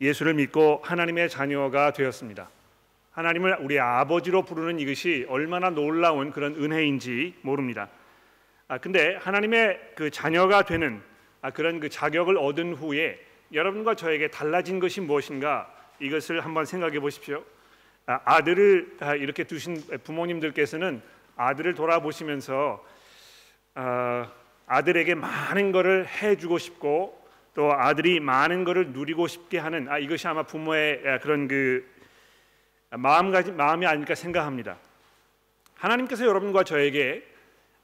예수를 믿고 하나님의 자녀가 되었습니다. 하나님을 우리 아버지로 부르는 이것이 얼마나 놀라운 그런 은혜인지 모릅니다. 아 근데 하나님의 그 자녀가 되는 아, 그런 그 자격을 얻은 후에 여러분과 저에게 달라진 것이 무엇인가 이것을 한번 생각해 보십시오. 아, 아들을 아, 이렇게 두신 부모님들께서는 아들을 돌아보시면서 아, 아들에게 많은 것을 해주고 싶고 또 아들이 많은 것을 누리고 싶게 하는 아, 이것이 아마 부모의 그런 그 마음가짐 마음이 아닐까 생각합니다. 하나님께서 여러분과 저에게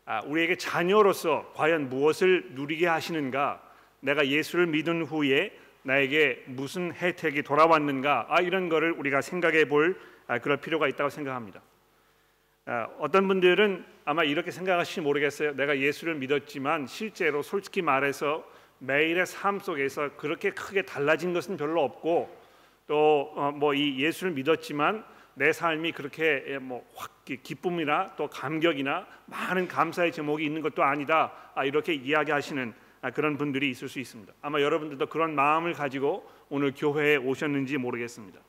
아, 우리에게 자녀로서 과연 무엇을 누리게 하시는가? 내가 예수를 믿은 후에 나에게 무슨 혜택이 돌아왔는가? 아, 이런 것을 우리가 생각해 볼 아, 그럴 필요가 있다고 생각합니다. 아, 어떤 분들은 아마 이렇게 생각하실지 모르겠어요. 내가 예수를 믿었지만 실제로 솔직히 말해서 매일의 삶 속에서 그렇게 크게 달라진 것은 별로 없고 또 뭐이 어, 뭐 예수를 믿었지만 내 삶이 그렇게 예, 뭐확 기쁨이나 또 감격이나 많은 감사의 제목이 있는 것도 아니다. 아, 이렇게 이야기하시는 아, 그런 분들이 있을 수 있습니다. 아마 여러분들도 그런 마음을 가지고 오늘 교회에 오셨는지 모르겠습니다.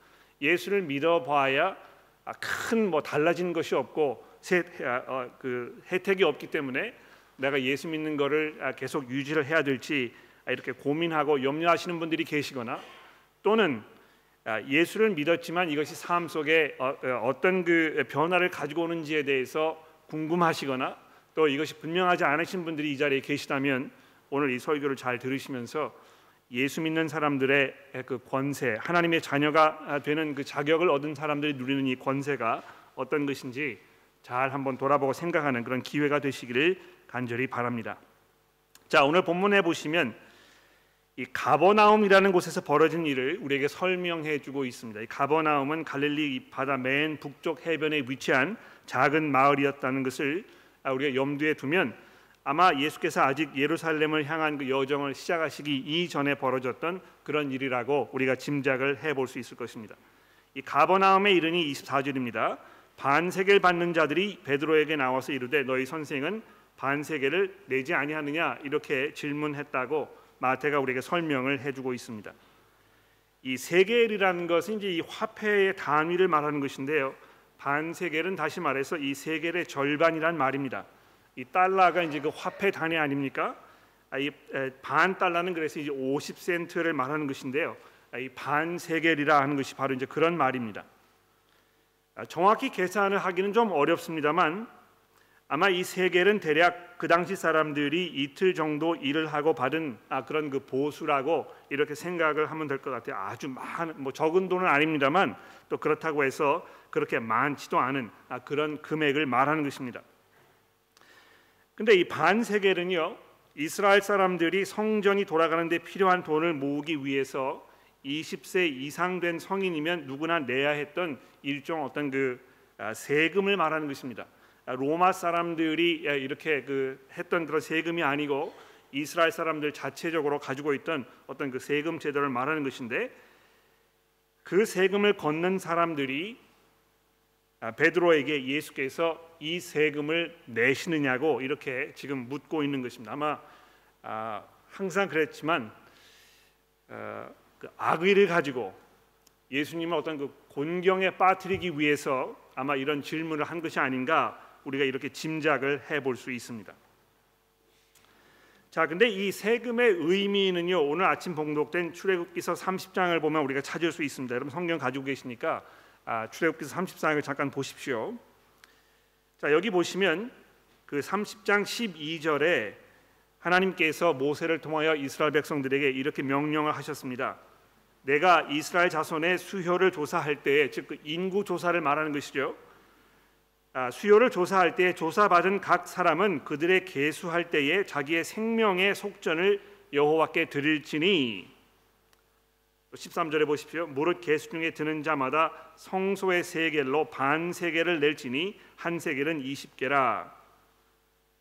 예수를 믿어봐야 아, 큰뭐 달라진 것이 없고 어, 그 혜택이 없기 때문에 내가 예수 믿는 것을 계속 유지를 해야 될지 이렇게 고민하고 염려하시는 분들이 계시거나 또는 아, 예수를 믿었지만 이것이 삶 속에 어, 어, 어떤 그 변화를 가지고 오는지에 대해서 궁금하시거나 또 이것이 분명하지 않으신 분들이 이 자리에 계시다면 오늘 이 설교를 잘 들으시면서 예수 믿는 사람들의 그 권세, 하나님의 자녀가 되는 그 자격을 얻은 사람들이 누리는 이 권세가 어떤 것인지 잘 한번 돌아보고 생각하는 그런 기회가 되시기를 간절히 바랍니다. 자, 오늘 본문에 보시면 이 가버나움이라는 곳에서 벌어진 일을 우리에게 설명해 주고 있습니다. 이 가버나움은 갈릴리 바다 맨 북쪽 해변에 위치한 작은 마을이었다는 것을 아, 우리가 염두에 두면 아마 예수께서 아직 예루살렘을 향한 그 여정을 시작하시기 이전에 벌어졌던 그런 일이라고 우리가 짐작을 해볼 수 있을 것입니다. 이 가버나움에 이르니 24절입니다. 반세계를 받는 자들이 베드로에게 나와서 이르되 너희 선생은 반세계를 내지 아니하느냐 이렇게 질문했다고 마태가 우리에게 설명을 해주고 있습니다. 이 세겔이라는 것은 이제 이 화폐의 단위를 말하는 것인데요. 반 세겔은 다시 말해서 이 세겔의 절반이란 말입니다. 이 달러가 이제 그 화폐 단위 아닙니까? 아, 이반 달러는 그래서 이제 50센트를 말하는 것인데요. 아, 이반 세겔이라 하는 것이 바로 이제 그런 말입니다. 아, 정확히 계산을 하기는 좀 어렵습니다만 아마 이 세겔은 대략 그 당시 사람들이 이틀 정도 일을 하고 받은 아, 그런 그 보수라고 이렇게 생각을 하면 될 것 같아요. 아주 많은 뭐 적은 돈은 아닙니다만 또 그렇다고 해서 그렇게 많지도 않은 아, 그런 금액을 말하는 것입니다. 근데 이 반세겔은요 이스라엘 사람들이 성전이 돌아가는데 필요한 돈을 모으기 위해서 20세 이상 된 성인이면 누구나 내야 했던 일종 어떤 그 아, 세금을 말하는 것입니다. 로마 사람들이 이렇게 그 했던 그런 세금이 아니고 이스라엘 사람들 자체적으로 가지고 있던 어떤 그 세금 제도를 말하는 것인데 그 세금을 걷는 사람들이 아, 베드로에게 예수께서 이 세금을 내시느냐고 이렇게 지금 묻고 있는 것입니다. 아마 아, 항상 그랬지만 어, 그 악의를 가지고 예수님을 어떤 그 곤경에 빠뜨리기 위해서 아마 이런 질문을 한 것이 아닌가 우리가 이렇게 짐작을 해볼 수 있습니다. 자, 근데 이 세금의 의미는요. 오늘 아침 봉독된 출애굽기서 30장을 보면 우리가 찾을 수 있습니다. 여러분 성경 가지고 계시니까 아, 출애굽기서 30장을 잠깐 보십시오. 자, 여기 보시면 그 30장 12절에 하나님께서 모세를 통하여 이스라엘 백성들에게 이렇게 명령을 하셨습니다. 내가 이스라엘 자손의 수효를 조사할 때에 즉그 인구 조사를 말하는 것이죠. 아, 수요를 조사할 때 조사받은 각 사람은 그들의 계수할 때에 자기의 생명의 속전을 여호와께 드릴지니 13절에 보십시오. 무릇 계수 중에 드는 자마다 성소의 세겔로 반 세겔을 낼지니 한 세겔은 20개라.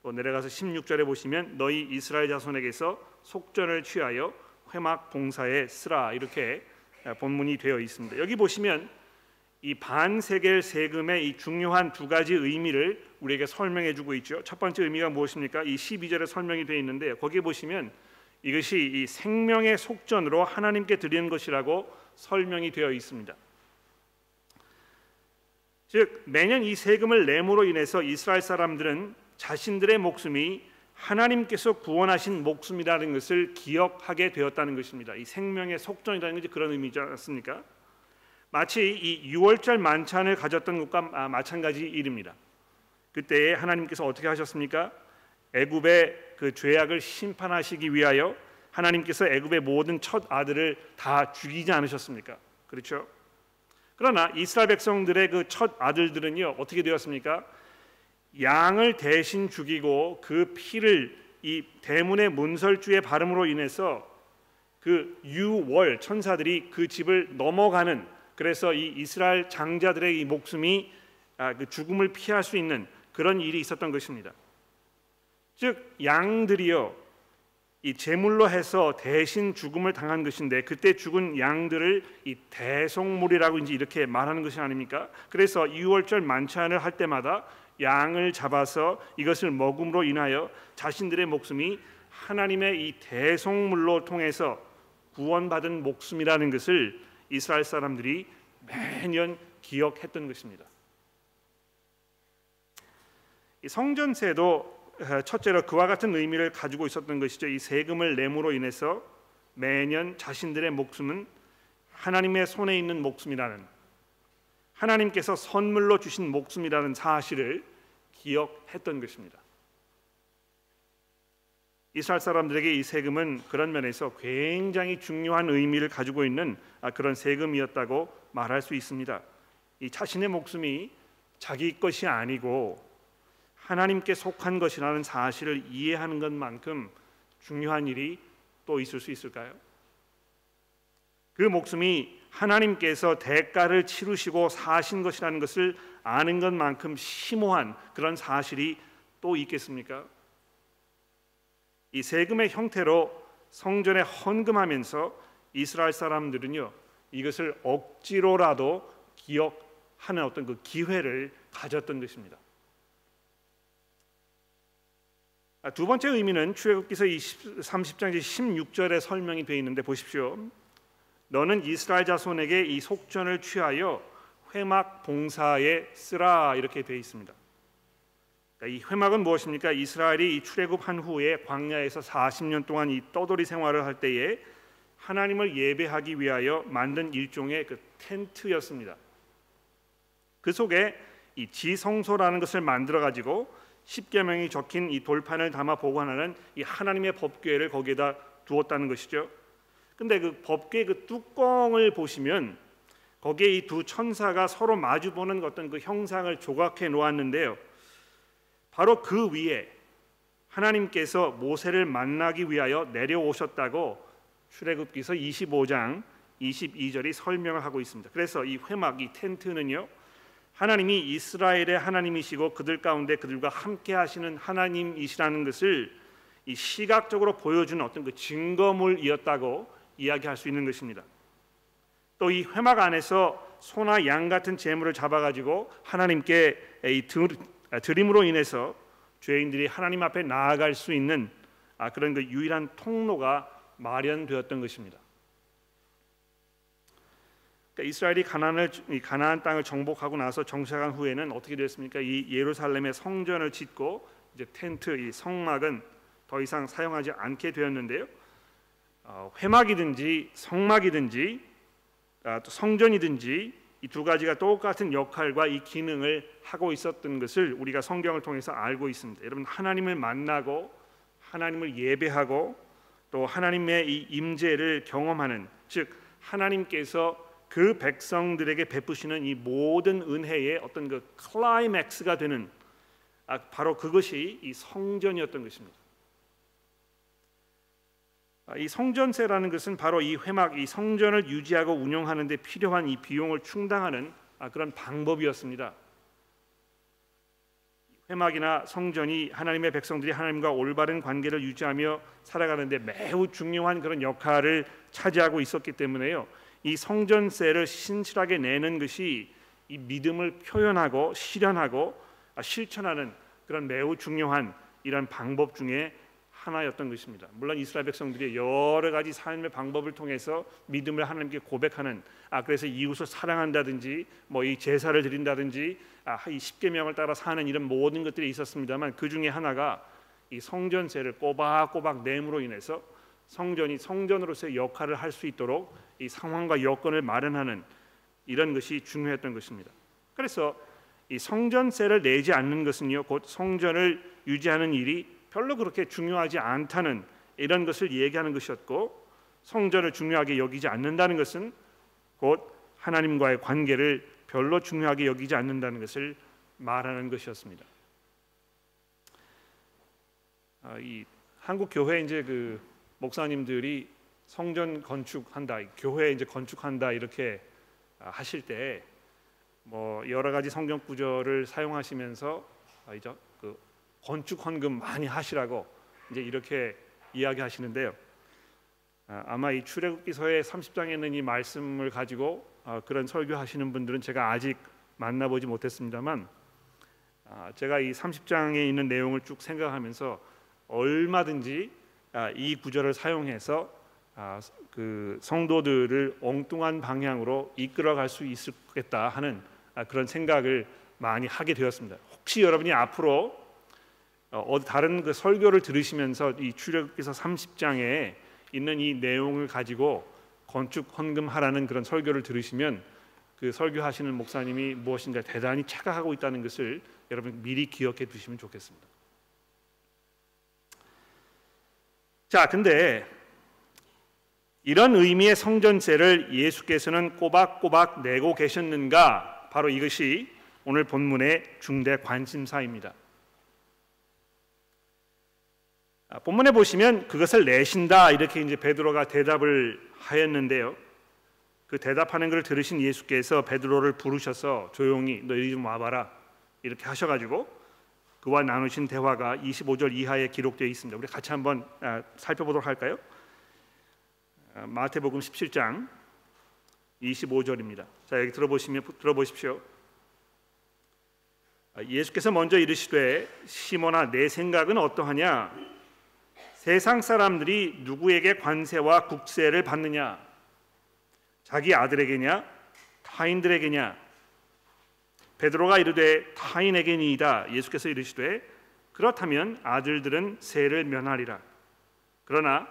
또 내려가서 16절에 보시면 너희 이스라엘 자손에게서 속전을 취하여 회막 봉사에 쓰라 이렇게 본문이 되어 있습니다. 여기 보시면 이 반세겔 세금의 이 중요한 두 가지 의미를 우리에게 설명해 주고 있죠. 첫 번째 의미가 무엇입니까? 이 12절에 설명이 되어 있는데 거기에 보시면 이것이 이 생명의 속전으로 하나님께 드리는 것이라고 설명이 되어 있습니다. 즉 매년 이 세금을 내므로 인해서 이스라엘 사람들은 자신들의 목숨이 하나님께서 구원하신 목숨이라는 것을 기억하게 되었다는 것입니다. 이 생명의 속전이라는 것이 그런 의미지 않습니까? 마치 이 6월절 만찬을 가졌던 것과 아, 마찬가지 일입니다. 그때 하나님께서 어떻게 하셨습니까? 애굽의 그 죄악을 심판하시기 위하여 하나님께서 애굽의 모든 첫 아들을 다 죽이지 않으셨습니까? 그렇죠? 그러나 이스라엘 백성들의 그 첫 아들들은요 어떻게 되었습니까? 양을 대신 죽이고 그 피를 이 대문의 문설주의 발음으로 인해서 그 유월 천사들이 그 집을 넘어가는 그래서 이 이스라엘 장자들의 이 목숨이 아, 그 죽음을 피할 수 있는 그런 일이 있었던 것입니다. 즉 양들이요 이 제물로 해서 대신 죽음을 당한 것인데 그때 죽은 양들을 이 대속물이라고 이제 이렇게 말하는 것이 아닙니까? 그래서 유월절 만찬을 할 때마다 양을 잡아서 이것을 먹음으로 인하여 자신들의 목숨이 하나님의 이 대속물로 통해서 구원받은 목숨이라는 것을 이스라엘 사람들이 매년 기억했던 것입니다. 이 성전세도 어, 첫째로 그와 같은 의미를 가지고 있었던 것이죠. 이 세금을 내므로 인해서 매년 자신들의 목숨은 하나님의 손에 있는 목숨이라는 하나님께서 선물로 주신 목숨이라는 사실을 기억했던 것입니다. 이스라엘 사람들에게 이 세금은 그런 면에서 굉장히 중요한 의미를 가지고 있는 아, 그런 세금이었다고 말할 수 있습니다. 이 자신의 목숨이 자기 것이 아니고 하나님께 속한 것이라는 사실을 이해하는 것만큼 중요한 일이 또 있을 수 있을까요? 그 목숨이 하나님께서 대가를 치르시고 사신 것이라는 것을 아는 것만큼 심오한 그런 사실이 또 있겠습니까? 이 세금의 형태로 성전에 헌금하면서 이스라엘 사람들은요 이것을 억지로라도 기억하는 어떤 그 기회를 가졌던 것입니다. 아, 두 번째 의미는 출애굽기서 30장 16절에 설명이 되어 있는데 보십시오. 너는 이스라엘 자손에게 이 속전을 취하여 회막 봉사에 쓰라 이렇게 되어 있습니다. 그러니까 이 회막은 무엇입니까? 이스라엘이 이 출애굽한 후에 광야에서 40년 동안 이 떠돌이 생활을 할 때에 하나님을 예배하기 위하여 만든 일종의 그 텐트였습니다. 그 속에 이 지성소라는 것을 만들어 가지고 십계명이 적힌 이 돌판을 담아 보관하는 이 하나님의 법궤를 거기에다 두었다는 것이죠. 근데 그 법궤 그 뚜껑을 보시면 거기에 이 두 천사가 서로 마주 보는 어떤 그 형상을 조각해 놓았는데요. 바로 그 위에 하나님께서 모세를 만나기 위하여 내려오셨다고 출애굽기서 25장 22절이 설명을 하고 있습니다. 그래서 이 회막 이 텐트는요. 하나님이 이스라엘의 하나님이시고 그들 가운데 그들과 함께 하시는 하나님이시라는 것을 이 시각적으로 보여주는 어떤 그 증거물이었다고 이야기할 수 있는 것입니다. 또 이 회막 안에서 소나 양 같은 제물을 잡아 가지고 하나님께 이 드림으로 인해서 죄인들이 하나님 앞에 나아갈 수 있는 아, 그런 그 유일한 통로가 마련되었던 것입니다. 그러니까 이스라엘이 가나안을 가나안 땅을 정복하고 나서 정착한 후에는 어떻게 됐습니까? 이 예루살렘의 성전을 짓고 이제 텐트 이 성막은 더 이상 사용하지 않게 되었는데요. 어, 회막이든지 성막이든지 아, 또 성전이든지 이 두 가지가 똑같은 역할과 이 기능을 하고 있었던 것을 우리가 성경을 통해서 알고 있습니다. 여러분 하나님을 만나고 하나님을 예배하고 또 하나님의 이 임재를 경험하는 즉 하나님께서 그 백성들에게 베푸시는 이 모든 은혜의 어떤 그 클라이맥스가 되는 아, 바로 그것이 이 성전이었던 것입니다. 아, 이 성전세라는 것은 바로 이 회막, 이 성전을 유지하고 운영하는 데 필요한 이 비용을 충당하는 아, 그런 방법이었습니다. 회막이나 성전이 하나님의 백성들이 하나님과 올바른 관계를 유지하며 살아가는데 매우 중요한 그런 역할을 차지하고 있었기 때문에요. 이 성전세를 신실하게 내는 것이 이 믿음을 표현하고 실현하고 아, 실천하는 그런 매우 중요한 이런 방법 중에 하나였던 것입니다. 물론 이스라엘 백성들이 여러 가지 삶의 방법을 통해서 믿음을 하나님께 고백하는 아 그래서 이웃을 사랑한다든지 뭐 이 제사를 드린다든지 아이 십계명을 따라 사는 이런 모든 것들이 있었습니다만 그 중에 하나가 이 성전세를 꼬박꼬박 내므로 인해서 성전이 성전으로서의 역할을 할 수 있도록 이 상황과 여건을 마련하는 이런 것이 중요했던 것입니다. 그래서 이 성전세를 내지 않는 것은요 곧 성전을 유지하는 일이 별로 그렇게 중요하지 않다는 이런 것을 얘기하는 것이었고 성전을 중요하게 여기지 않는다는 것은 곧 하나님과의 관계를 별로 중요하게 여기지 않는다는 것을 말하는 것이었습니다. 아, 이 한국 교회 이제 그 목사님들이 성전 건축한다, 교회 이제 건축한다 이렇게 하실 때 뭐 여러 가지 성경 구절을 사용하시면서 아, 이제 그 건축 헌금 많이 하시라고 이제 이렇게 이야기하시는데요. 아, 아마 이 출애굽기서의 30장에 있는 이 말씀을 가지고 아, 그런 설교하시는 분들은 제가 아직 만나보지 못했습니다만 아, 제가 이 30장에 있는 내용을 쭉 생각하면서 얼마든지 이 구절을 사용해서 그 성도들을 엉뚱한 방향으로 이끌어갈 수 있겠다 하는 그런 생각을 많이 하게 되었습니다. 혹시 여러분이 앞으로 어, 다른 그 설교를 들으시면서 이 출애굽기서 30장에 있는 이 내용을 가지고 건축 헌금하라는 그런 설교를 들으시면 그 설교하시는 목사님이 무엇인가 대단히 착각하고 있다는 것을 여러분 미리 기억해 두시면 좋겠습니다. 자, 근데 이런 의미의 성전세를 예수께서는 꼬박꼬박 내고 계셨는가? 바로 이것이 오늘 본문의 중대 관심사입니다. 아, 본문에 보시면 그것을 내신다 이렇게 이제 베드로가 대답을 하였는데요. 그 대답하는 것을 들으신 예수께서 베드로를 부르셔서 조용히 너 이리 좀 와봐라 이렇게 하셔가지고 그와 나누신 대화가 25절 이하에 기록되어 있습니다. 우리 같이 한번 아, 살펴보도록 할까요? 아, 마태복음 17장 25절입니다. 자 여기 들어보시면 들어보십시오. 예수께서 먼저 이르시되 시몬아 내 생각은 어떠하냐 세상 사람들이 누구에게 관세와 국세를 받느냐? 자기 아들에게냐? 타인들에게냐? 베드로가 이르되 타인에게니이다. 예수께서 이르시되 그렇다면 아들들은 세를 면하리라. 그러나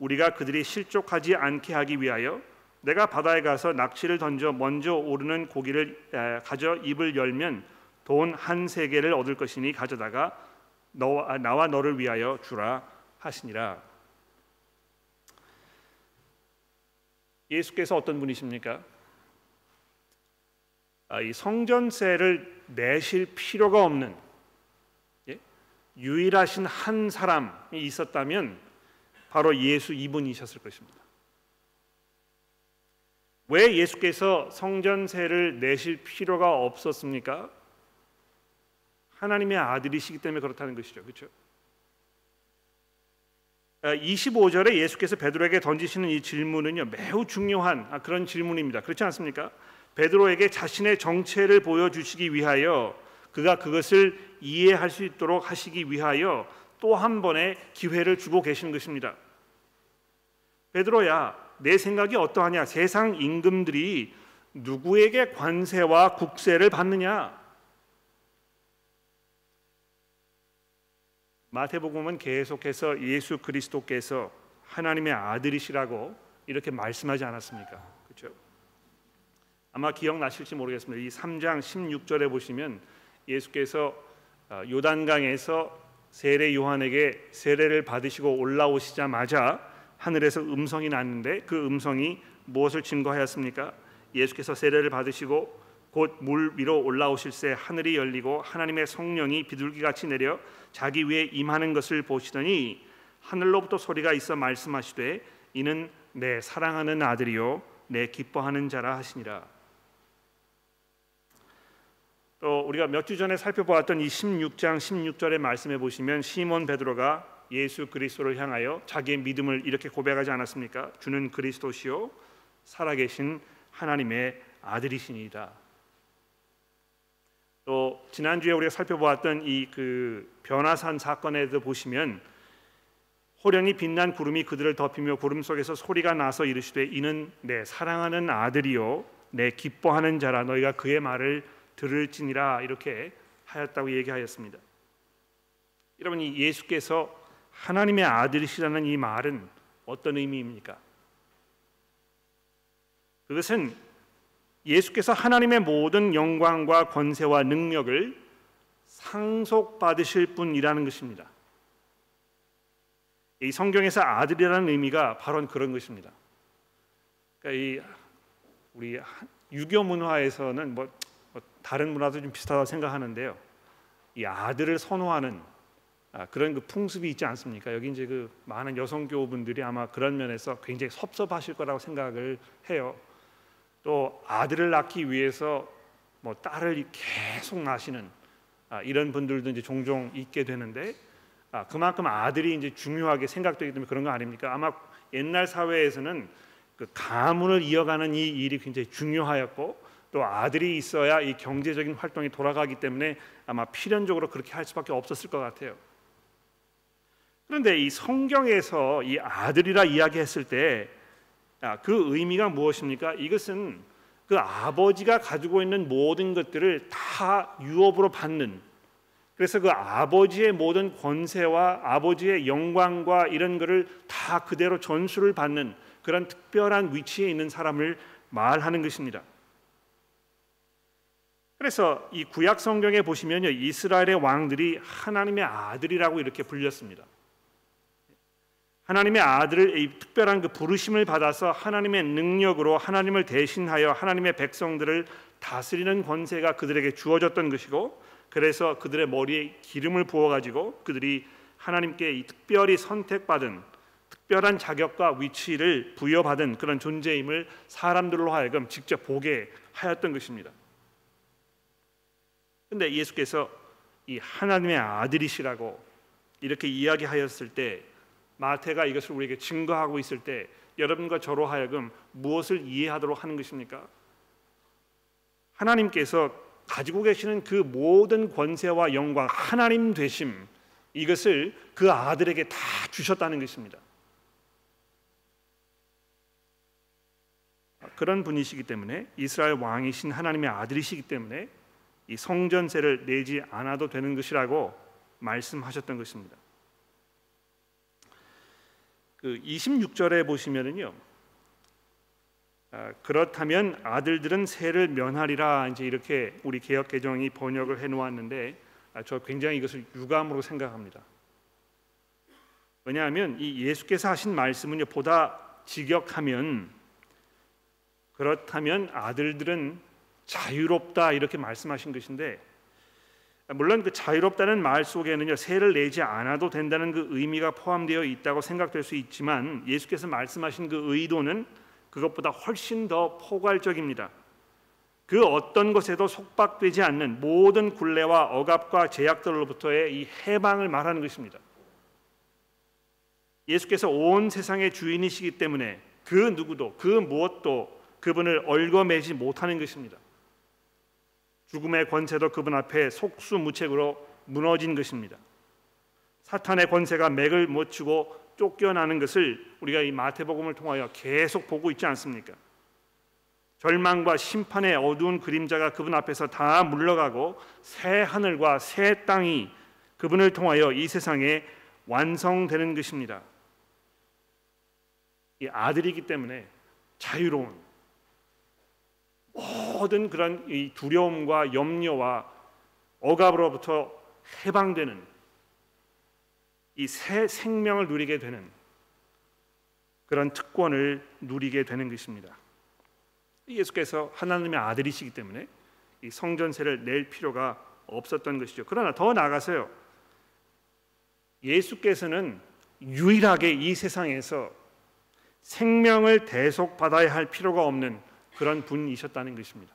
우리가 그들이 실족하지 않게 하기 위하여 내가 바다에 가서 낚시를 던져 먼저 오르는 고기를 가져 입을 열면 돈 한 세계를 얻을 것이니 가져다가 너와 나와 너를 위하여 주라 하시니라. 예수께서 어떤 분이십니까? 아, 이 성전세를 내실 필요가 없는 예? 유일하신 한 사람이 있었다면 바로 예수 이분이셨을 것입니다. 왜 예수께서 성전세를 내실 필요가 없었습니까? 하나님의 아들이시기 때문에 그렇다는 것이죠. 그렇죠? 25절에 어, 예수께서 베드로에게 던지시는 이 질문은요 매우 중요한 아, 그런 질문입니다. 그렇지 않습니까? 베드로에게 자신의 정체를 보여주시기 위하여 그가 그것을 이해할 수 있도록 하시기 위하여 또 한 번의 기회를 주고 계시는 것입니다. 베드로야, 내 생각이 어떠하냐? 세상 임금들이 누구에게 관세와 국세를 받느냐? 마태복음은 계속해서 예수 그리스도께서 하나님의 아들이시라고 이렇게 말씀하지 않았습니까? 그렇죠? 아마 기억나실지 모르겠습니다. 이 3장 16절에 보시면 예수께서 어, 요단강에서 세례 요한에게 세례를 받으시고 올라오시자마자 하늘에서 음성이 났는데 그 음성이 무엇을 증거하였습니까? 예수께서 세례를 받으시고 곧 물 위로 올라오실새 하늘이 열리고 하나님의 성령이 비둘기같이 내려 자기 위에 임하는 것을 보시더니 하늘로부터 소리가 있어 말씀하시되 이는 내 사랑하는 아들이요 내 기뻐하는 자라 하시니라. 또 우리가 몇 주 전에 살펴보았던 이 16장 16절의 말씀에 보시면 시몬 베드로가 예수 그리스도를 향하여 자기의 믿음을 이렇게 고백하지 않았습니까? 주는 그리스도시요 살아계신 하나님의 아들이시니이다. 또 지난주에 우리가 살펴보았던 이 그 변화산 사건에도 보시면 호련히 빛난 구름이 그들을 덮이며 구름 속에서 소리가 나서 이르시되 이는 내 사랑하는 아들이요 내 기뻐하는 자라 너희가 그의 말을 들을지니라 이렇게 하였다고 얘기하였습니다. 여러분 이 예수께서 하나님의 아들이시라는 이 말은 어떤 의미입니까? 그것은 예수께서 하나님의 모든 영광과 권세와 능력을 상속받으실 분이라는 것입니다. 이 성경에서 아들이라는 의미가 바로 그런 것입니다. 그러니까 이 우리 유교 문화에서는 뭐, 뭐 다른 문화도 좀 비슷하다고 생각하는데요. 이 아들을 선호하는 아, 그런 그 풍습이 있지 않습니까? 여기 이제 그 많은 여성 교우분들이 아마 그런 면에서 굉장히 섭섭하실 거라고 생각을 해요. 또 아들을 낳기 위해서 뭐 딸을 계속 낳으시는 아, 이런 분들도 이제 종종 있게 되는데 아, 그만큼 아들이 이제 중요하게 생각되기 때문에 그런 거 아닙니까? 아마 옛날 사회에서는 그 가문을 이어가는 이 일이 굉장히 중요하였고 또 아들이 있어야 이 경제적인 활동이 돌아가기 때문에 아마 필연적으로 그렇게 할 수밖에 없었을 것 같아요. 그런데 이 성경에서 이 아들이라 이야기했을 때 그 의미가 무엇입니까? 이것은 그 아버지가 가지고 있는 모든 것들을 다 유업으로 받는 그래서 그 아버지의 모든 권세와 아버지의 영광과 이런 것을 다 그대로 전수를 받는 그런 특별한 위치에 있는 사람을 말하는 것입니다. 그래서 이 구약 성경에 보시면요 이스라엘의 왕들이 하나님의 아들이라고 이렇게 불렸습니다. 하나님의 아들을 이 특별한 그 부르심을 받아서 하나님의 능력으로 하나님을 대신하여 하나님의 백성들을 다스리는 권세가 그들에게 주어졌던 것이고 그래서 그들의 머리에 기름을 부어 가지고 그들이 하나님께 이 특별히 선택받은 특별한 자격과 위치를 부여받은 그런 존재임을 사람들로 하여금 직접 보게 하였던 것입니다. 근데 예수께서 이 하나님의 아들이시라고 이렇게 이야기하였을 때 마태가 이것을 우리에게 증거하고 있을 때 여러분과 저로 하여금 무엇을 이해하도록 하는 것입니까? 하나님께서 가지고 계시는 그 모든 권세와 영광 하나님 되심 이것을 그 아들에게 다 주셨다는 것입니다. 그런 분이시기 때문에 이스라엘 왕이신 하나님의 아들이시기 때문에 이 성전세를 내지 않아도 되는 것이라고 말씀하셨던 것입니다. 그 26절에 보시면은요. 아, 그렇다면 아들들은 세를 면하리라 이제 이렇게 우리 개혁 개정이 번역을 해 놓았는데 아, 저 굉장히 이것을 유감으로 생각합니다. 왜냐하면 이 예수께서 하신 말씀은요 보다 직역하면 그렇다면 아들들은 자유롭다 이렇게 말씀하신 것인데 물론 그 자유롭다는 말 속에는요 세를 내지 않아도 된다는 그 의미가 포함되어 있다고 생각될 수 있지만 예수께서 말씀하신 그 의도는 그것보다 훨씬 더 포괄적입니다. 그 어떤 것에도 속박되지 않는 모든 굴레와 억압과 제약들로부터의 이 해방을 말하는 것입니다. 예수께서 온 세상의 주인이시기 때문에 그 누구도 그 무엇도 그분을 얽어매지 못하는 것입니다. 죽음의 권세도 그분 앞에 속수무책으로 무너진 것입니다. 사탄의 권세가 맥을 못 추고 쫓겨나는 것을 우리가 이 마태복음을 통하여 계속 보고 있지 않습니까? 절망과 심판의 어두운 그림자가 그분 앞에서 다 물러가고 새 하늘과 새 땅이 그분을 통하여 이 세상에 완성되는 것입니다. 이 아들이기 때문에 자유로운 모든 그런 이 두려움과 염려와 억압으로부터 해방되는 이 새 생명을 누리게 되는 그런 특권을 누리게 되는 것입니다. 예수께서 하나님의 아들이시기 때문에 이 성전세를 낼 필요가 없었던 것이죠. 그러나 더 나아가서요. 예수께서는 유일하게 이 세상에서 생명을 대속받아야 할 필요가 없는 그런 분이셨다는 것입니다.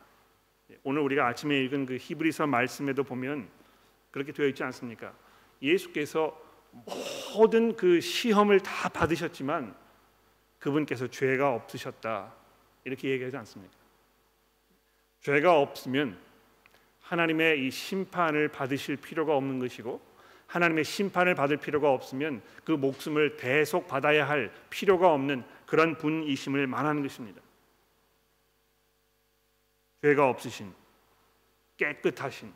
오늘 우리가 아침에 읽은 그 히브리서 말씀에도 보면 그렇게 되어 있지 않습니까? 예수께서 모든 그 시험을 다 받으셨지만 그분께서 죄가 없으셨다 이렇게 얘기하지 않습니까? 죄가 없으면 하나님의 이 심판을 받으실 필요가 없는 것이고 하나님의 심판을 받을 필요가 없으면 그 목숨을 대속 받아야 할 필요가 없는 그런 분이심을 말하는 것입니다. 죄가 없으신 깨끗하신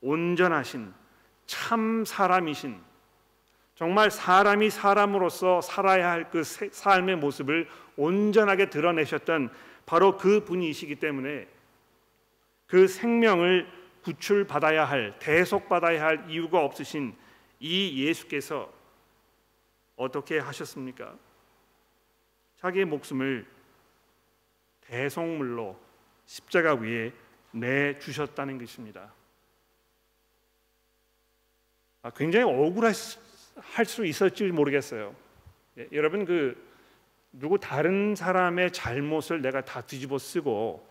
온전하신 참 사람이신 정말 사람이 사람으로서 살아야 할 그 삶의 모습을 온전하게 드러내셨던 바로 그 분이시기 때문에 그 생명을 구출받아야 할 대속받아야 할 이유가 없으신 이 예수께서 어떻게 하셨습니까? 자기의 목숨을 대속물로 십자가 위에 내 주셨다는 것입니다. 아, 굉장히 억울할 수 있을지 모르겠어요. 예, 여러분 그 누구 다른 사람의 잘못을 내가 다 뒤집어 쓰고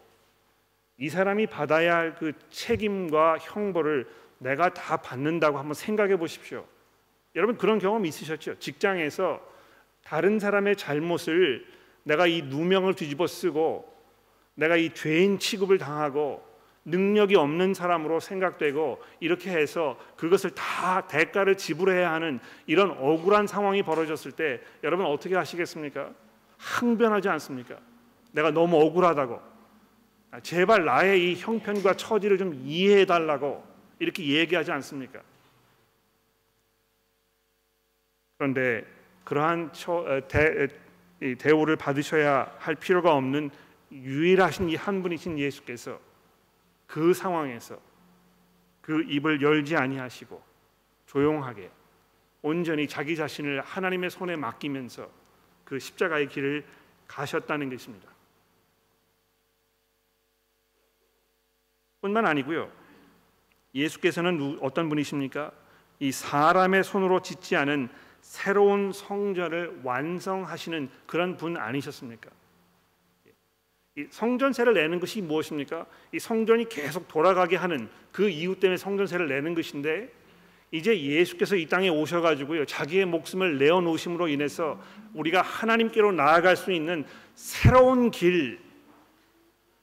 이 사람이 받아야 할 그 책임과 형벌을 내가 다 받는다고 한번 생각해 보십시오. 여러분 그런 경험 있으셨죠? 직장에서 다른 사람의 잘못을 내가 이 누명을 뒤집어 쓰고 내가 이 죄인 취급을 당하고 능력이 없는 사람으로 생각되고 이렇게 해서 그것을 다 대가를 지불해야 하는 이런 억울한 상황이 벌어졌을 때 여러분 어떻게 하시겠습니까? 항변하지 않습니까? 내가 너무 억울하다고 아, 제발 나의 이 형편과 처지를 좀 이해해 달라고 이렇게 얘기하지 않습니까? 그런데 그러한 처, 대, 대우를 받으셔야 할 필요가 없는 유일하신 이 한 분이신 예수께서 그 상황에서 그 입을 열지 아니하시고 조용하게 온전히 자기 자신을 하나님의 손에 맡기면서 그 십자가의 길을 가셨다는 것입니다. 뿐만 아니고요. 예수께서는 어떤 분이십니까? 이 사람의 손으로 짓지 않은 새로운 성전을 완성하시는 그런 분 아니셨습니까? 이 성전세를 내는 것이 무엇입니까? 이 성전이 계속 돌아가게 하는 그 이유 때문에 성전세를 내는 것인데 이제 예수께서 이 땅에 오셔가지고요 자기의 목숨을 내어 놓으심으로 인해서 우리가 하나님께로 나아갈 수 있는 새로운 길,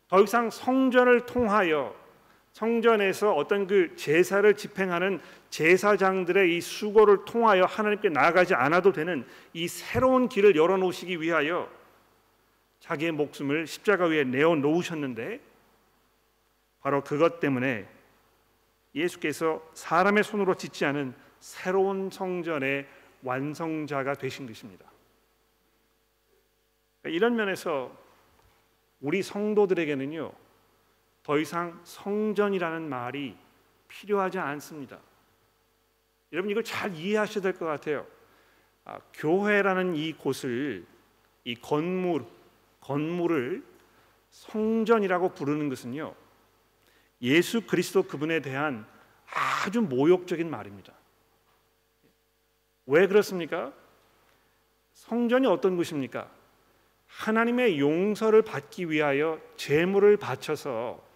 더 이상 성전을 통하여 성전에서 어떤 그 제사를 집행하는 제사장들의 이 수고를 통하여 하나님께 나아가지 않아도 되는 이 새로운 길을 열어 놓으시기 위하여 자기의 목숨을 십자가 위에 내어 놓으셨는데 바로 그것 때문에 예수께서 사람의 손으로 짓지 않은 새로운 성전의 완성자가 되신 것입니다. 이런 면에서 우리 성도들에게는요 더 이상 성전이라는 말이 필요하지 않습니다. 여러분 이걸 잘 이해하셔야 될 것 같아요. 아, 교회라는 이 곳을 이 건물 건물을 성전이라고 부르는 것은요 예수 그리스도 그분에 대한 아주 모욕적인 말입니다. 왜 그렇습니까? 성전이 어떤 곳입니까? 하나님의 용서를 받기 위하여 제물을 바쳐서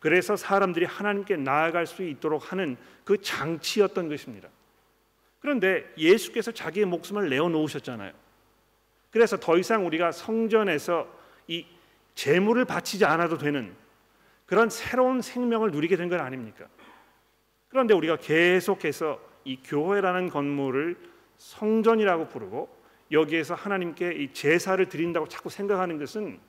그래서 사람들이 하나님께 나아갈 수 있도록 하는 그 장치였던 것입니다. 그런데 예수께서 자기의 목숨을 내어 놓으셨잖아요. 그래서 더 이상 우리가 성전에서 이 제물을 바치지 않아도 되는 그런 새로운 생명을 누리게 된 건 아닙니까? 그런데 우리가 계속해서 이 교회라는 건물을 성전이라고 부르고 여기에서 하나님께 이 제사를 드린다고 자꾸 생각하는 것은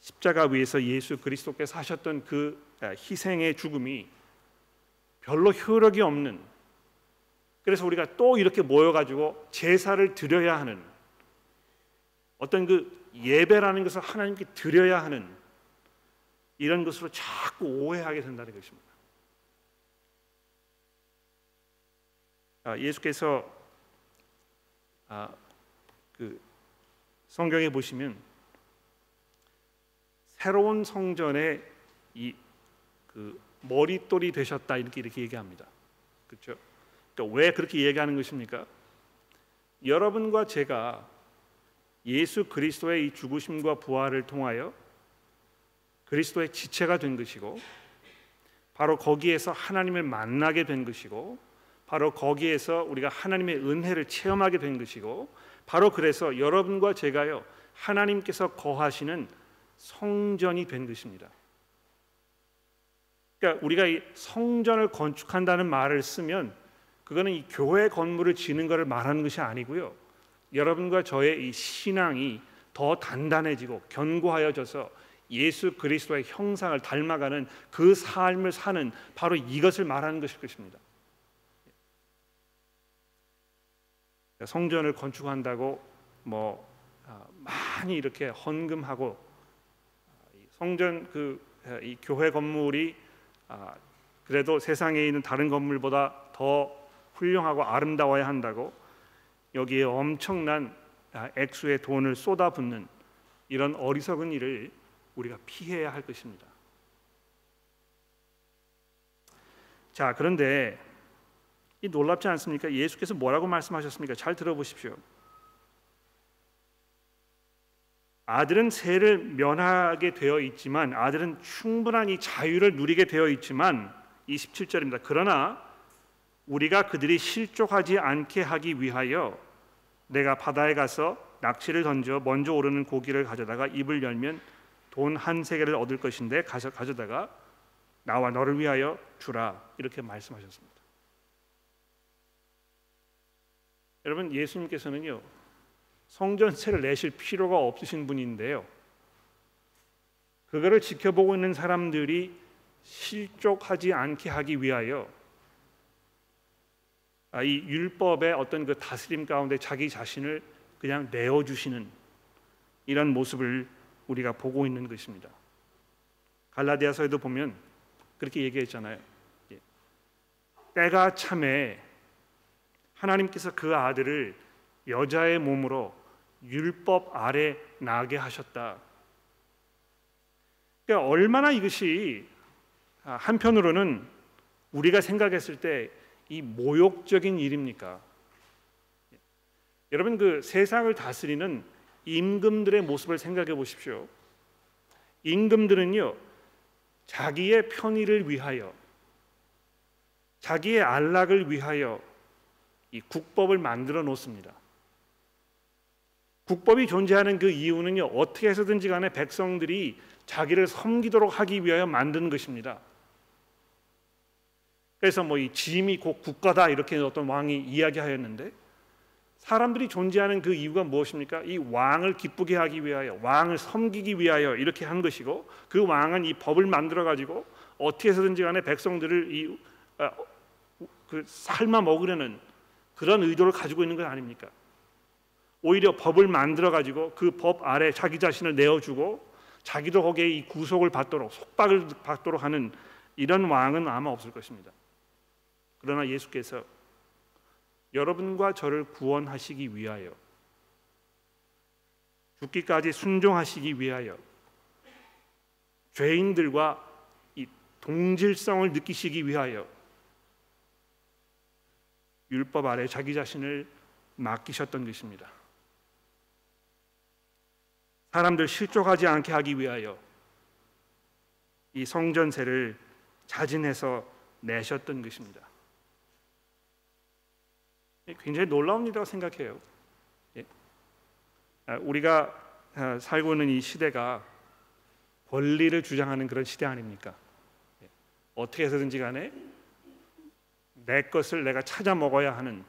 십자가 위에서 예수 그리스도께서 하셨던 그 아, 희생의 죽음이 별로 효력이 없는 그래서 우리가 또 이렇게 모여 가지고 제사를 드려야 하는 어떤 그 예배라는 것을 하나님께 드려야 하는 이런 것으로 자꾸 오해하게 된다는 것입니다. 아, 예수께서 아, 그 성경에 보시면 새로운 성전의 이 그 머릿돌이 되셨다 이렇게 이렇게 얘기합니다. 그렇죠? 그러니까 왜 그렇게 얘기하는 것입니까? 여러분과 제가 예수 그리스도의 이 죽으심과 부활을 통하여 그리스도의 지체가 된 것이고 바로 거기에서 하나님을 만나게 된 것이고 바로 거기에서 우리가 하나님의 은혜를 체험하게 된 것이고 바로 그래서 여러분과 제가요 하나님께서 거하시는 성전이 된 것입니다. 그러니까 우리가 이 성전을 건축한다는 말을 쓰면 그거는 이 교회 건물을 지는 것을 말하는 것이 아니고요. 여러분과 저의 이 신앙이 더 단단해지고 견고하여져서 예수 그리스도의 형상을 닮아가는 그 삶을 사는 바로 이것을 말하는 것일 것입니다. 성전을 건축한다고 뭐 아, 많이 이렇게 헌금하고 성전 그 이 교회 건물이 아, 그래도 세상에 있는 다른 건물보다 더 훌륭하고 아름다워야 한다고 여기에 엄청난 아, 액수의 돈을 쏟아붓는 이런 어리석은 일을 우리가 피해야 할 것입니다. 자, 그런데 이 놀랍지 않습니까? 예수께서 뭐라고 말씀하셨습니까? 잘 들어보십시오. 아들은 세를 면하게 되어 있지만 아들은 충분한 이 자유를 누리게 되어 있지만 27절입니다. 그러나 우리가 그들이 실족하지 않게 하기 위하여 내가 바다에 가서 낚시를 던져 먼저 오르는 고기를 가져다가 입을 열면 돈 한 세계를 얻을 것인데 가서 가져다가 나와 너를 위하여 주라 이렇게 말씀하셨습니다. 여러분 예수님께서는요 성전세를 내실 필요가 없으신 분인데요. 그거를 지켜보고 있는 사람들이 실족하지 않게 하기 위하여 아, 이 율법의 어떤 그 다스림 가운데 자기 자신을 그냥 내어 주시는 이런 모습을 우리가 보고 있는 것입니다. 갈라디아서에도 보면 그렇게 얘기했잖아요. 예. 때가 참에 하나님께서 그 아들을 여자의 몸으로 율법 아래 나게 하셨다. 그러니까 얼마나 이것이 한편으로는 우리가 생각했을 때 이 모욕적인 일입니까? 여러분 그 세상을 다스리는 임금들의 모습을 생각해 보십시오. 임금들은요 자기의 편의를 위하여 자기의 안락을 위하여 이 국법을 만들어 놓습니다. 국법이 존재하는 그 이유는요 어떻게 해서든지 간에 백성들이 자기를 섬기도록 하기 위하여 만든 것입니다. 그래서 뭐 이 짐이 곧 국가다 이렇게 어떤 왕이 이야기하였는데 사람들이 존재하는 그 이유가 무엇입니까? 이 왕을 기쁘게 하기 위하여 왕을 섬기기 위하여 이렇게 한 것이고 그 왕은 이 법을 만들어 가지고 어떻게 해서든지 간에 백성들을 이 아, 그 삶아 먹으려는 그런 의도를 가지고 있는 것 아닙니까? 오히려 법을 만들어 가지고 그 법 아래 자기 자신을 내어주고 자기도 거기에 이 구속을 받도록 속박을 받도록 하는 이런 왕은 아마 없을 것입니다. 그러나 예수께서 여러분과 저를 구원하시기 위하여 죽기까지 순종하시기 위하여 죄인들과 이 동질성을 느끼시기 위하여 율법 아래 자기 자신을 맡기셨던 것입니다. 사람들 실족하지 않게 하기 위하여 이 성전세를 자진해서 내셨던 것입니다. 굉장히 놀라운 일이라고 생각해요. 예. 아, 우리가 아, 살고 있는 이 시대가 권리를 주장하는 그런 시대 아닙니까? 예. 어떻게 해서든지 간에 내 것을 내가 찾아 먹어야 하는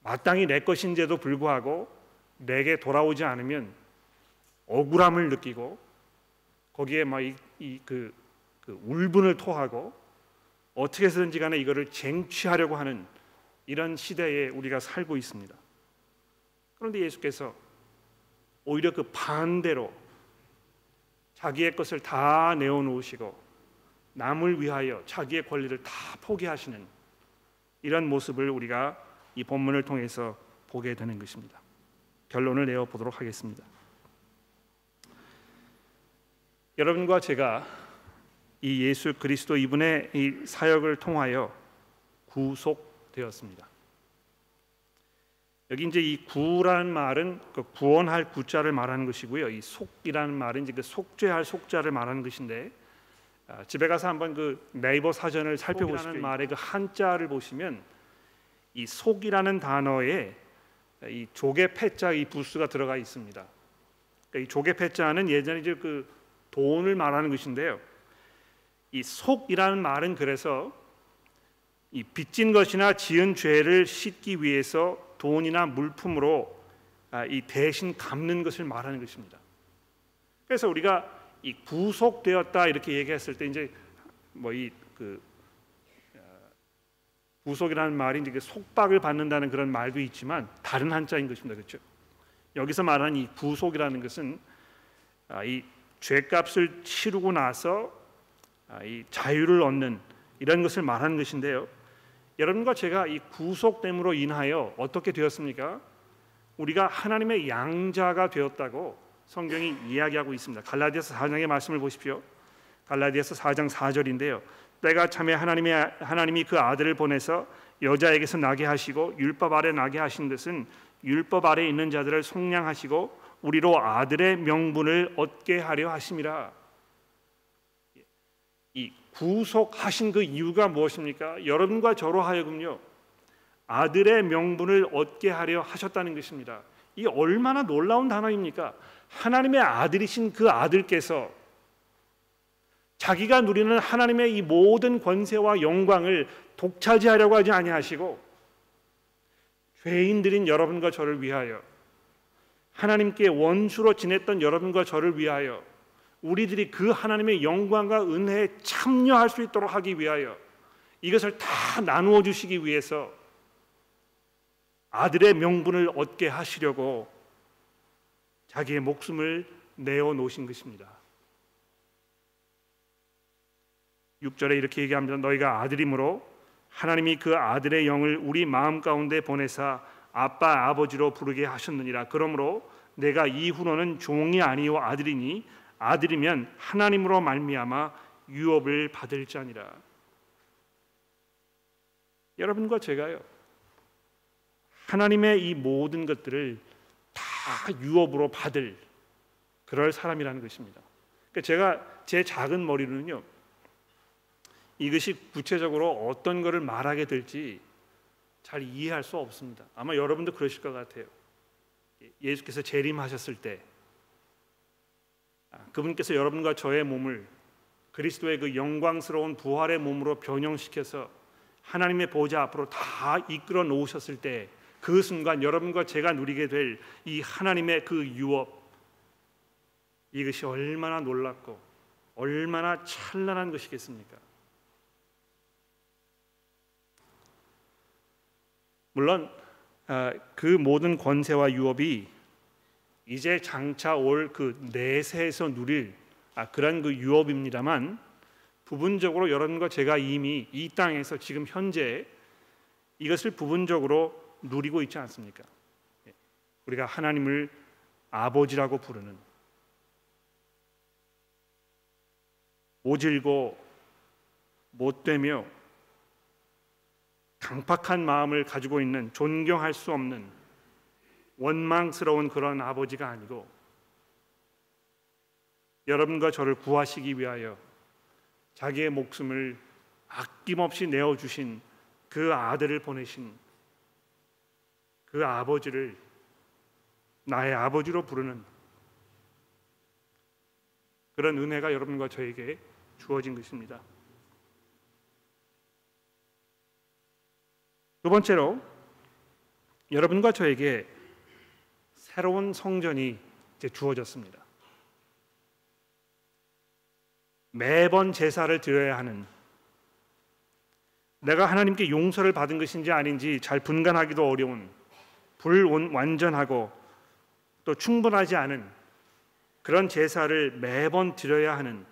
마땅히 내 것인데도 불구하고 내게 돌아오지 않으면 억울함을 느끼고 거기에 막이그 그 울분을 토하고 어떻게 해서든지 간에 이거를 쟁취하려고 하는 이런 시대에 우리가 살고 있습니다. 그런데 예수께서 오히려 그 반대로 자기의 것을 다 내어놓으시고 남을 위하여 자기의 권리를 다 포기하시는 이런 모습을 우리가 이 본문을 통해서 보게 되는 것입니다. 결론을 내어 보도록 하겠습니다. 여러분과 제가 이 예수 그리스도 이분의 이 사역을 통하여 구속 되었습니다. 여기 이제 이 구라는 말은 그 구원할 구자를 말하는 것이고요. 이 속이라는 말은 이제 그 속죄할 속자를 말하는 것인데 아, 집에 가서 한번 그 네이버 사전을 살펴보시는 말의 그 한자를 보시면 이 속이라는 단어에 이 조개 패자 이 부수가 들어가 있습니다. 그러니까 이 조개 패자는 예전에 이제 그 돈을 말하는 것인데요. 이 속이라는 말은 그래서 이 빚진 것이나 지은 죄를 씻기 위해서 돈이나 물품으로 아, 이 대신 갚는 것을 말하는 것입니다. 그래서 우리가 이 구속되었다 이렇게 얘기했을 때 이제 뭐 이그 아, 구속이라는 말이 이제 속박을 받는다는 그런 말도 있지만 다른 한자인 것입니다. 그렇죠? 여기서 말하는 이 구속이라는 것은 아, 이 죄값을 치르고 나서 이 자유를 얻는 이런 것을 말하는 것인데요. 여러분과 제가 이 구속됨으로 인하여 어떻게 되었습니까? 우리가 하나님의 양자가 되었다고 성경이 이야기하고 있습니다. 갈라디아서 4장의 말씀을 보십시오. 갈라디아서 4장 4절인데요. 때가 참에 하나님의 하나님이 그 아들을 보내서 여자에게서 나게 하시고 율법 아래 나게 하신 것은 율법 아래 있는 자들을 속량하시고 우리로 아들의 명분을 얻게 하려 하심이라. 이 구속하신 그 이유가 무엇입니까? 여러분과 저로 하여금요 아들의 명분을 얻게 하려 하셨다는 것입니다. 이 얼마나 놀라운 단어입니까? 하나님의 아들이신 그 아들께서 자기가 누리는 하나님의 이 모든 권세와 영광을 독차지하려고 하지 아니하시고 죄인들인 여러분과 저를 위하여 하나님께 원수로 지냈던 여러분과 저를 위하여 우리들이 그 하나님의 영광과 은혜에 참여할 수 있도록 하기 위하여 이것을 다 나누어 주시기 위해서 아들의 명분을 얻게 하시려고 자기의 목숨을 내어 놓으신 것입니다. 6절에 이렇게 얘기합니다. 너희가 아들이므로 하나님이 그 아들의 영을 우리 마음 가운데 보내사 아빠 아버지로 부르게 하셨느니라. 그러므로 내가 이후로는 종이 아니요 아들이니 아들이면 하나님으로 말미암아 유업을 받을 자니라. 여러분과 제가요. 하나님의 이 모든 것들을 다 유업으로 받을 그럴 사람이라는 것입니다. 그러니까 제가 제 작은 머리로는요. 이것이 구체적으로 어떤 것을 말하게 될지 잘 이해할 수 없습니다. 아마 여러분도 그러실 것 같아요. 예수께서 재림하셨을 때 아, 그분께서 여러분과 저의 몸을 그리스도의 그 영광스러운 부활의 몸으로 변형시켜서 하나님의 보좌 앞으로 다 이끌어 놓으셨을 때 그 순간 여러분과 제가 누리게 될 이 하나님의 그 유업 이것이 얼마나 놀랍고 얼마나 찬란한 것이겠습니까? 물론 아, 그 모든 권세와 유업이 이제 장차 올 그 내세에서 누릴 아, 그런 그 유업입니다만 부분적으로 여러분과 제가 이미 이 땅에서 지금 현재 이것을 부분적으로 누리고 있지 않습니까? 예. 우리가 하나님을 아버지라고 부르는 오질고 못되며 강팍한 마음을 가지고 있는 존경할 수 없는 원망스러운 그런 아버지가 아니고 여러분과 저를 구하시기 위하여 자기의 목숨을 아낌없이 내어 주신 그 아들을 보내신 그 아버지를 나의 아버지로 부르는 그런 은혜가 여러분과 저에게 주어진 것입니다. 두 번째로 여러분과 저에게 새로운 성전이 이제 주어졌습니다. 매번 제사를 드려야 하는 내가 하나님께 용서를 받은 것인지 아닌지 잘 분간하기도 어려운 불완전하고 또 충분하지 않은 그런 제사를 매번 드려야 하는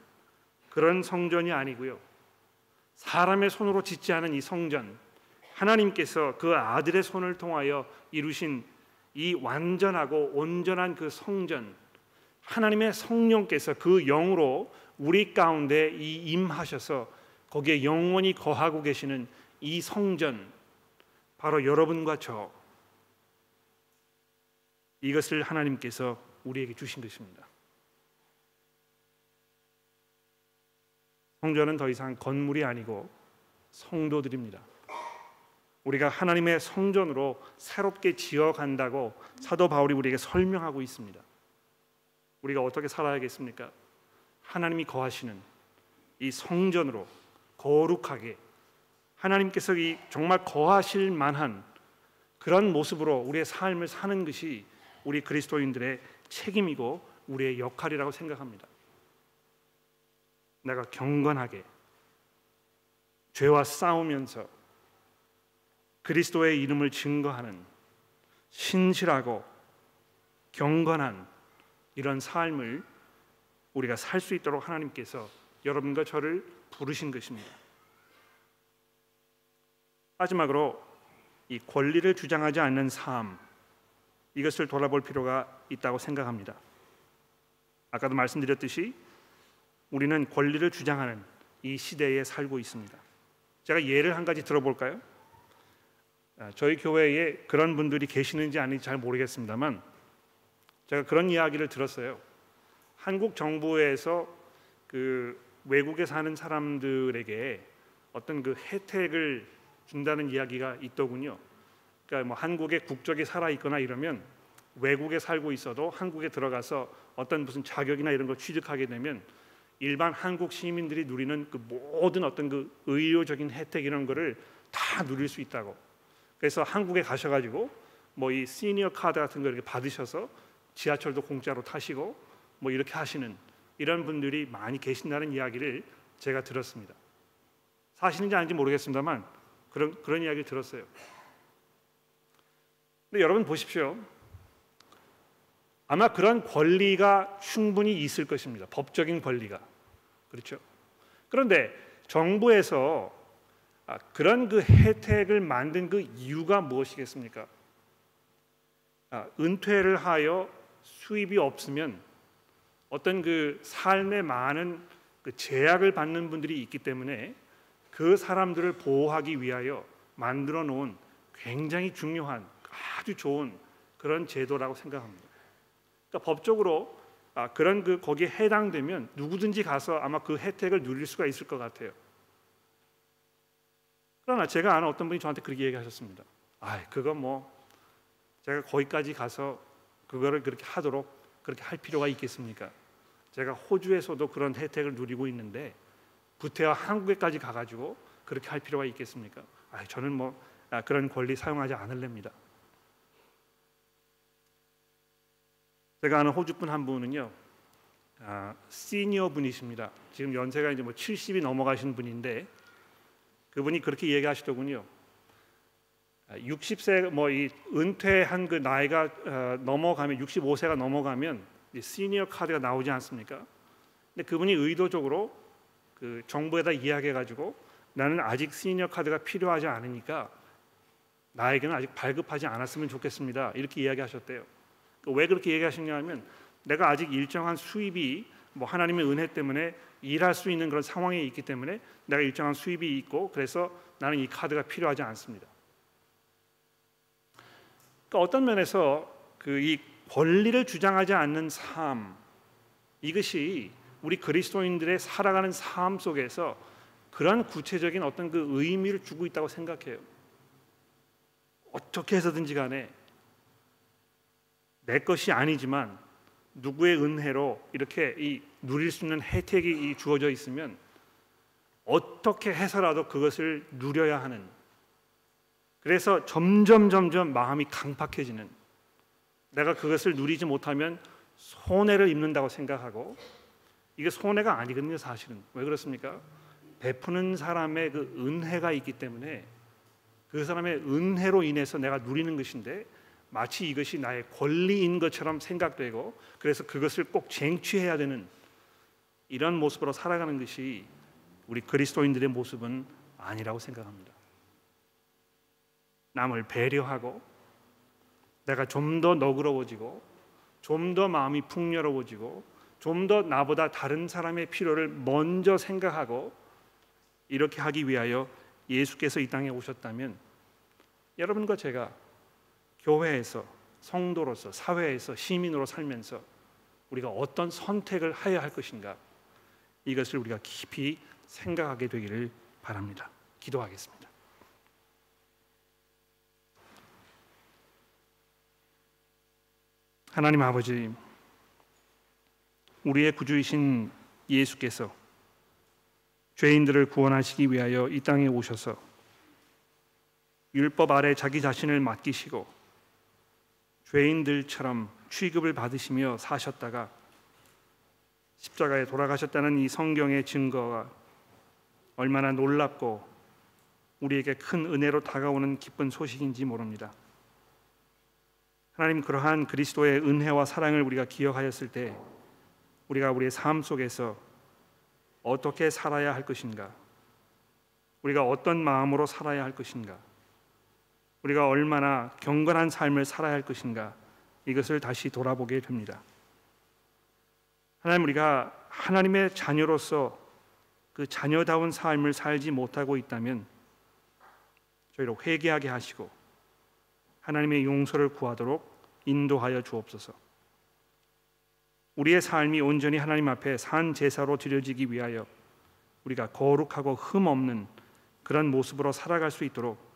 그런 성전이 아니고요. 사람의 손으로 짓지 않은 이 성전, 하나님께서 그 아들의 손을 통하여 이루신 이 완전하고 온전한 그 성전, 하나님의 성령께서 그 영으로 우리 가운데 이 임하셔서 거기에 영원히 거하고 계시는 이 성전, 바로 여러분과 저 이것을 하나님께서 우리에게 주신 것입니다. 성전은 더 이상 건물이 아니고 성도들입니다. 우리가 하나님의 성전으로 새롭게 지어간다고 사도 바울이 우리에게 설명하고 있습니다. 우리가 어떻게 살아야겠습니까? 하나님이 거하시는 이 성전으로 거룩하게 하나님께서 이 정말 거하실 만한 그런 모습으로 우리의 삶을 사는 것이 우리 그리스도인들의 책임이고 우리의 역할이라고 생각합니다. 내가 경건하게 죄와 싸우면서 그리스도의 이름을 증거하는 신실하고 경건한 이런 삶을 우리가 살 수 있도록 하나님께서 여러분과 저를 부르신 것입니다. 마지막으로 이 권리를 주장하지 않는 삶 이것을 돌아볼 필요가 있다고 생각합니다. 아까도 말씀드렸듯이 우리는 권리를 주장하는 이 시대에 살고 있습니다. 제가 예를 한 가지 들어볼까요? 아, 저희 교회에 그런 분들이 계시는지 아닌지 잘 모르겠습니다만 제가 그런 이야기를 들었어요. 한국 정부에서 그 외국에 사는 사람들에게 어떤 그 혜택을 준다는 이야기가 있더군요. 그러니까 뭐 한국의 국적이 살아 있거나 이러면 외국에 살고 있어도 한국에 들어가서 어떤 무슨 자격이나 이런 걸 취득하게 되면 일반 한국 시민들이 누리는 그 모든 어떤 그 의료적인 혜택 이런 거를 다 누릴 수 있다고. 그래서 한국에 가셔가지고 뭐 이 시니어 카드 같은 거 이렇게 받으셔서 지하철도 공짜로 타시고 뭐 이렇게 하시는 이런 분들이 많이 계신다는 이야기를 제가 들었습니다. 사실인지 아닌지 모르겠습니다만 그런 그런 이야기 들었어요. 근데 여러분 보십시오. 아마 그런 권리가 충분히 있을 것입니다. 법적인 권리가. 그렇죠? 그런데 정부에서 아, 그런 그 혜택을 만든 그 이유가 무엇이겠습니까? 아, 은퇴를 하여 수입이 없으면 어떤 그 삶에 많은 그 제약을 받는 분들이 있기 때문에 그 사람들을 보호하기 위하여 만들어 놓은 굉장히 중요한 아주 좋은 그런 제도라고 생각합니다. 그러니까 법적으로 아, 그런 그 거기에 해당되면 누구든지 가서 아마 그 혜택을 누릴 수가 있을 것 같아요. 그러나 제가 아는 어떤 분이 저한테 그렇게 얘기하셨습니다. 아, 그거 뭐 제가 거기까지 가서 그거를 그렇게 하도록 그렇게 할 필요가 있겠습니까? 제가 호주에서도 그런 혜택을 누리고 있는데 구태와 한국에까지 가가지고 그렇게 할 필요가 있겠습니까? 아, 저는 뭐 아, 그런 권리 사용하지 않을랍니다. 제가 아는 호주 분 한 분은요, 아, 시니어 분이십니다. 지금 연세가 이제 뭐 70이 넘어가신 분인데 그분이 그렇게 얘기하시더군요. 60세 아, 뭐이 은퇴한 그 나이가 어, 넘어가면 65세가 넘어가면 시니어 카드가 나오지 않습니까? 근데 그분이 의도적으로 그 정부에다 이야기해 가지고 나는 아직 시니어 카드가 필요하지 않으니까 나에게는 아직 발급하지 않았으면 좋겠습니다. 이렇게 이야기하셨대요. 왜 그렇게 얘기하셨냐면 내가 아직 일정한 수입이 뭐 하나님의 은혜 때문에 일할 수 있는 그런 상황에 있기 때문에 내가 일정한 수입이 있고 그래서 나는 이 카드가 필요하지 않습니다. 그러니까 어떤 면에서 그 이 권리를 주장하지 않는 삶 이것이 우리 그리스도인들의 살아가는 삶 속에서 그런 구체적인 어떤 그 의미를 주고 있다고 생각해요. 어떻게 해서든지 간에 내 것이 아니지만 누구의 은혜로 이렇게 이 누릴 수 있는 혜택이 주어져 있으면 어떻게 해서라도 그것을 누려야 하는 그래서 점점 점점 마음이 강팍해지는 내가 그것을 누리지 못하면 손해를 입는다고 생각하고 이게 손해가 아니거든요 사실은 왜 그렇습니까? 베푸는 사람의 그 은혜가 있기 때문에 그 사람의 은혜로 인해서 내가 누리는 것인데 마치 이것이 나의 권리인 것처럼 생각되고 그래서 그것을 꼭 쟁취해야 되는 이런 모습으로 살아가는 것이 우리 그리스도인들의 모습은 아니라고 생각합니다. 남을 배려하고 내가 좀 더 너그러워지고 좀 더 마음이 풍요로워지고 좀 더 나보다 다른 사람의 필요를 먼저 생각하고 이렇게 하기 위하여 예수께서 이 땅에 오셨다면 여러분과 제가 교회에서 성도로서 사회에서 시민으로 살면서 우리가 어떤 선택을 해야 할 것인가 이것을 우리가 깊이 생각하게 되기를 바랍니다. 기도하겠습니다. 하나님 아버지 우리의 구주이신 예수께서 죄인들을 구원하시기 위하여 이 땅에 오셔서 율법 아래 자기 자신을 맡기시고 죄인들처럼 취급을 받으시며 사셨다가 십자가에 돌아가셨다는 이 성경의 증거가 얼마나 놀랍고 우리에게 큰 은혜로 다가오는 기쁜 소식인지 모릅니다. 하나님 그러한 그리스도의 은혜와 사랑을 우리가 기억하였을 때 우리가 우리의 삶 속에서 어떻게 살아야 할 것인가? 우리가 어떤 마음으로 살아야 할 것인가? 우리가 얼마나 경건한 삶을 살아야 할 것인가? 이것을 다시 돌아보게 됩니다. 하나님 우리가 하나님의 자녀로서 그 자녀다운 삶을 살지 못하고 있다면 저희를 회개하게 하시고 하나님의 용서를 구하도록 인도하여 주옵소서. 우리의 삶이 온전히 하나님 앞에 산 제사로 드려지기 위하여 우리가 거룩하고 흠 없는 그런 모습으로 살아갈 수 있도록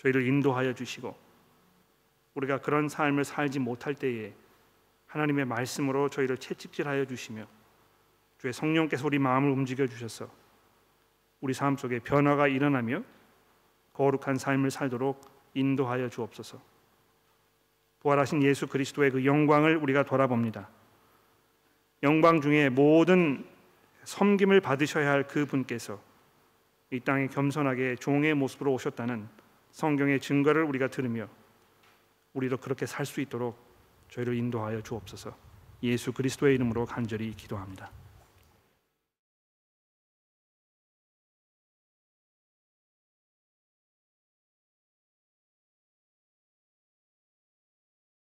저희를 인도하여 주시고 우리가 그런 삶을 살지 못할 때에 하나님의 말씀으로 저희를 채찍질하여 주시며 주의 성령께서 우리 마음을 움직여 주셔서 우리 삶 속에 변화가 일어나며 거룩한 삶을 살도록 인도하여 주옵소서. 부활하신 예수 그리스도의 그 영광을 우리가 돌아봅니다. 영광 중에 모든 섬김을 받으셔야 할 그 분께서 이 땅에 겸손하게 종의 모습으로 오셨다는 성경의 증거를 우리가 들으며 우리도 그렇게 살 수 있도록 저희를 인도하여 주옵소서. 예수 그리스도의 이름으로 간절히 기도합니다.